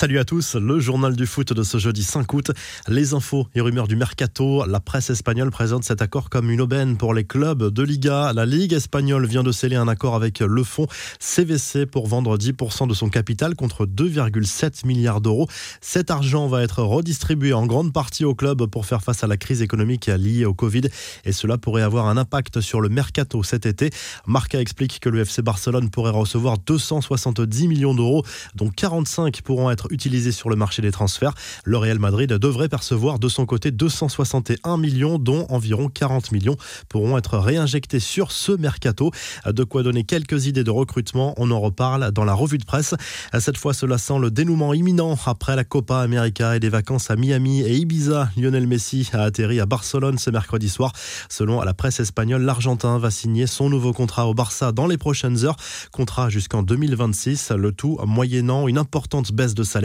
Salut à tous, le journal du foot de ce jeudi 5 août. Les infos et rumeurs du mercato. La presse espagnole présente cet accord comme une aubaine pour les clubs de Liga. La Ligue espagnole vient de sceller un accord avec le fonds CVC pour vendre 10% de son capital contre 2,7 milliards d'euros. Cet argent va être redistribué en grande partie aux clubs pour faire face à la crise économique liée au Covid et cela pourrait avoir un impact sur le mercato cet été. Marca explique que le FC Barcelone pourrait recevoir 270 millions d'euros, dont 45 pourront être utilisé sur le marché des transferts. Le Real Madrid devrait percevoir de son côté 261 millions, dont environ 40 millions pourront être réinjectés sur ce mercato. De quoi donner quelques idées de recrutement. On en reparle dans la revue de presse. Cette fois, cela sent le dénouement imminent après la Copa América et des vacances à Miami et Ibiza. Lionel Messi a atterri à Barcelone ce mercredi soir. Selon la presse espagnole, l'Argentin va signer son nouveau contrat au Barça dans les prochaines heures. Contrat jusqu'en 2026, le tout moyennant une importante baisse de salaire.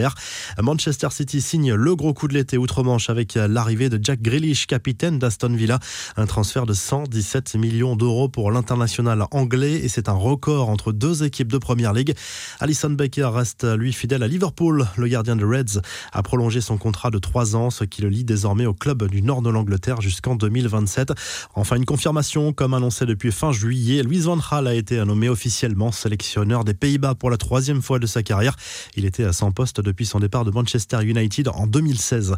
Manchester City signe le gros coup de l'été outre-Manche avec l'arrivée de Jack Grealish, capitaine d'Aston Villa. Un transfert de 117 millions d'euros pour l'international anglais et c'est un record entre deux équipes de Première Ligue. Alison Baker reste lui fidèle à Liverpool. Le gardien de Reds a prolongé son contrat de trois ans, ce qui le lie désormais au club du nord de l'Angleterre jusqu'en 2027. Enfin, une confirmation, comme annoncé depuis fin juillet, Louis Van Gaal a été nommé officiellement sélectionneur des Pays-Bas pour la troisième fois de sa carrière. Il était à son poste depuis son départ de Manchester United en 2016.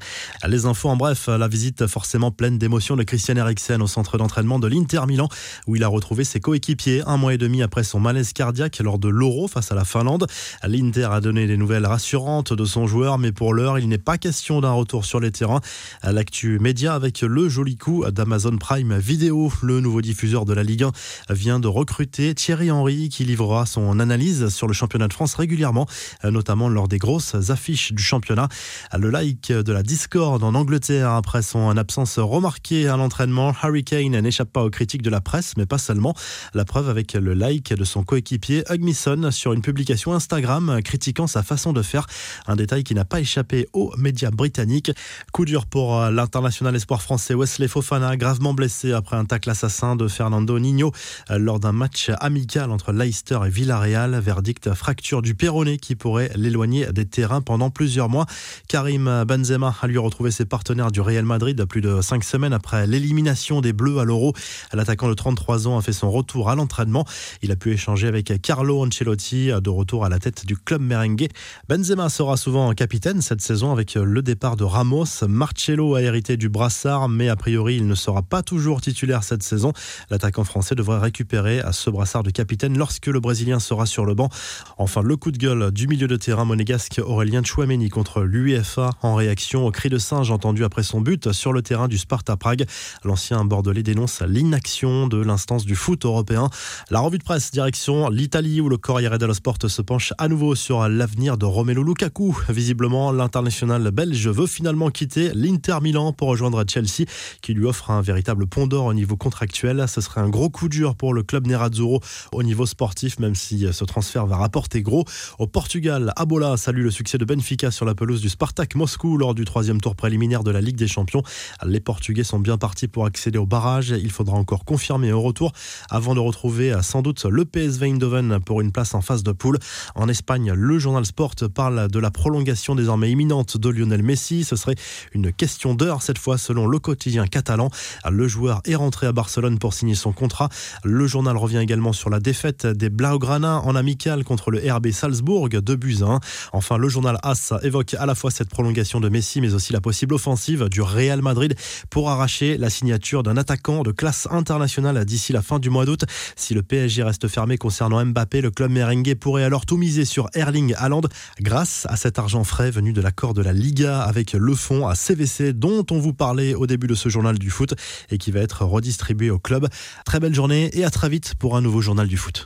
Les infos en bref, la visite forcément pleine d'émotions de Christian Eriksen au centre d'entraînement de l'Inter Milan où il a retrouvé ses coéquipiers un mois et demi après son malaise cardiaque lors de l'Euro face à la Finlande. L'Inter a donné des nouvelles rassurantes de son joueur mais pour l'heure il n'est pas question d'un retour sur les terrains. L'actu média avec le joli coup d'Amazon Prime Vidéo, le nouveau diffuseur de la Ligue 1 vient de recruter Thierry Henry qui livrera son analyse sur le championnat de France régulièrement, notamment lors des grosses affiches du championnat. Le like de la discorde en Angleterre après son absence remarquée à l'entraînement. Harry Kane n'échappe pas aux critiques de la presse, mais pas seulement. La preuve avec le like de son coéquipier Hugmison sur une publication Instagram critiquant sa façon de faire. Un détail qui n'a pas échappé aux médias britanniques. Coup dur pour l'international espoir français Wesley Fofana, gravement blessé après un tacle assassin de Fernando Nino lors d'un match amical entre Leicester et Villarreal. Verdict fracture du péroné qui pourrait l'éloigner des terrain pendant plusieurs mois. Karim Benzema a lui retrouvé ses partenaires du Real Madrid plus de cinq semaines après l'élimination des Bleus à l'Euro. L'attaquant de 33 ans a fait son retour à l'entraînement. Il a pu échanger avec Carlo Ancelotti de retour à la tête du club merengue. Benzema sera souvent capitaine cette saison avec le départ de Ramos. Marcelo a hérité du brassard, mais a priori il ne sera pas toujours titulaire cette saison. L'attaquant français devrait récupérer à ce brassard de capitaine lorsque le Brésilien sera sur le banc. Enfin, le coup de gueule du milieu de terrain monégasque Aurélien Chouameni contre l'UEFA en réaction au cri de singe entendu après son but sur le terrain du Sparta Prague. L'ancien bordelais dénonce l'inaction de l'instance du foot européen. La revue de presse direction l'Italie où le Corriere dello Sport se penche à nouveau sur l'avenir de Romelu Lukaku. Visiblement, l'international belge veut finalement quitter l'Inter Milan pour rejoindre Chelsea qui lui offre un véritable pont d'or au niveau contractuel. Ce serait un gros coup dur pour le club Nerazzurro au niveau sportif même si ce transfert va rapporter gros. Au Portugal, Abola salue le succès de Benfica sur la pelouse du Spartak Moscou lors du troisième tour préliminaire de la Ligue des Champions. Les Portugais sont bien partis pour accéder au barrage. Il faudra encore confirmer au retour avant de retrouver sans doute le PSV Eindhoven pour une place en phase de poule. En Espagne, le journal Sport parle de la prolongation désormais imminente de Lionel Messi. Ce serait une question d'heure cette fois selon le quotidien catalan. Le joueur est rentré à Barcelone pour signer son contrat. Le journal revient également sur la défaite des Blaugrana en amical contre le RB Salzbourg de 1. Enfin, le journal AS évoque à la fois cette prolongation de Messi, mais aussi la possible offensive du Real Madrid pour arracher la signature d'un attaquant de classe internationale d'ici la fin du mois d'août. Si le PSG reste fermé concernant Mbappé, le club merengue pourrait alors tout miser sur Erling Haaland grâce à cet argent frais venu de l'accord de la Liga avec le fonds à CVC dont on vous parlait au début de ce journal du foot et qui va être redistribué au club. Très belle journée et à très vite pour un nouveau journal du foot.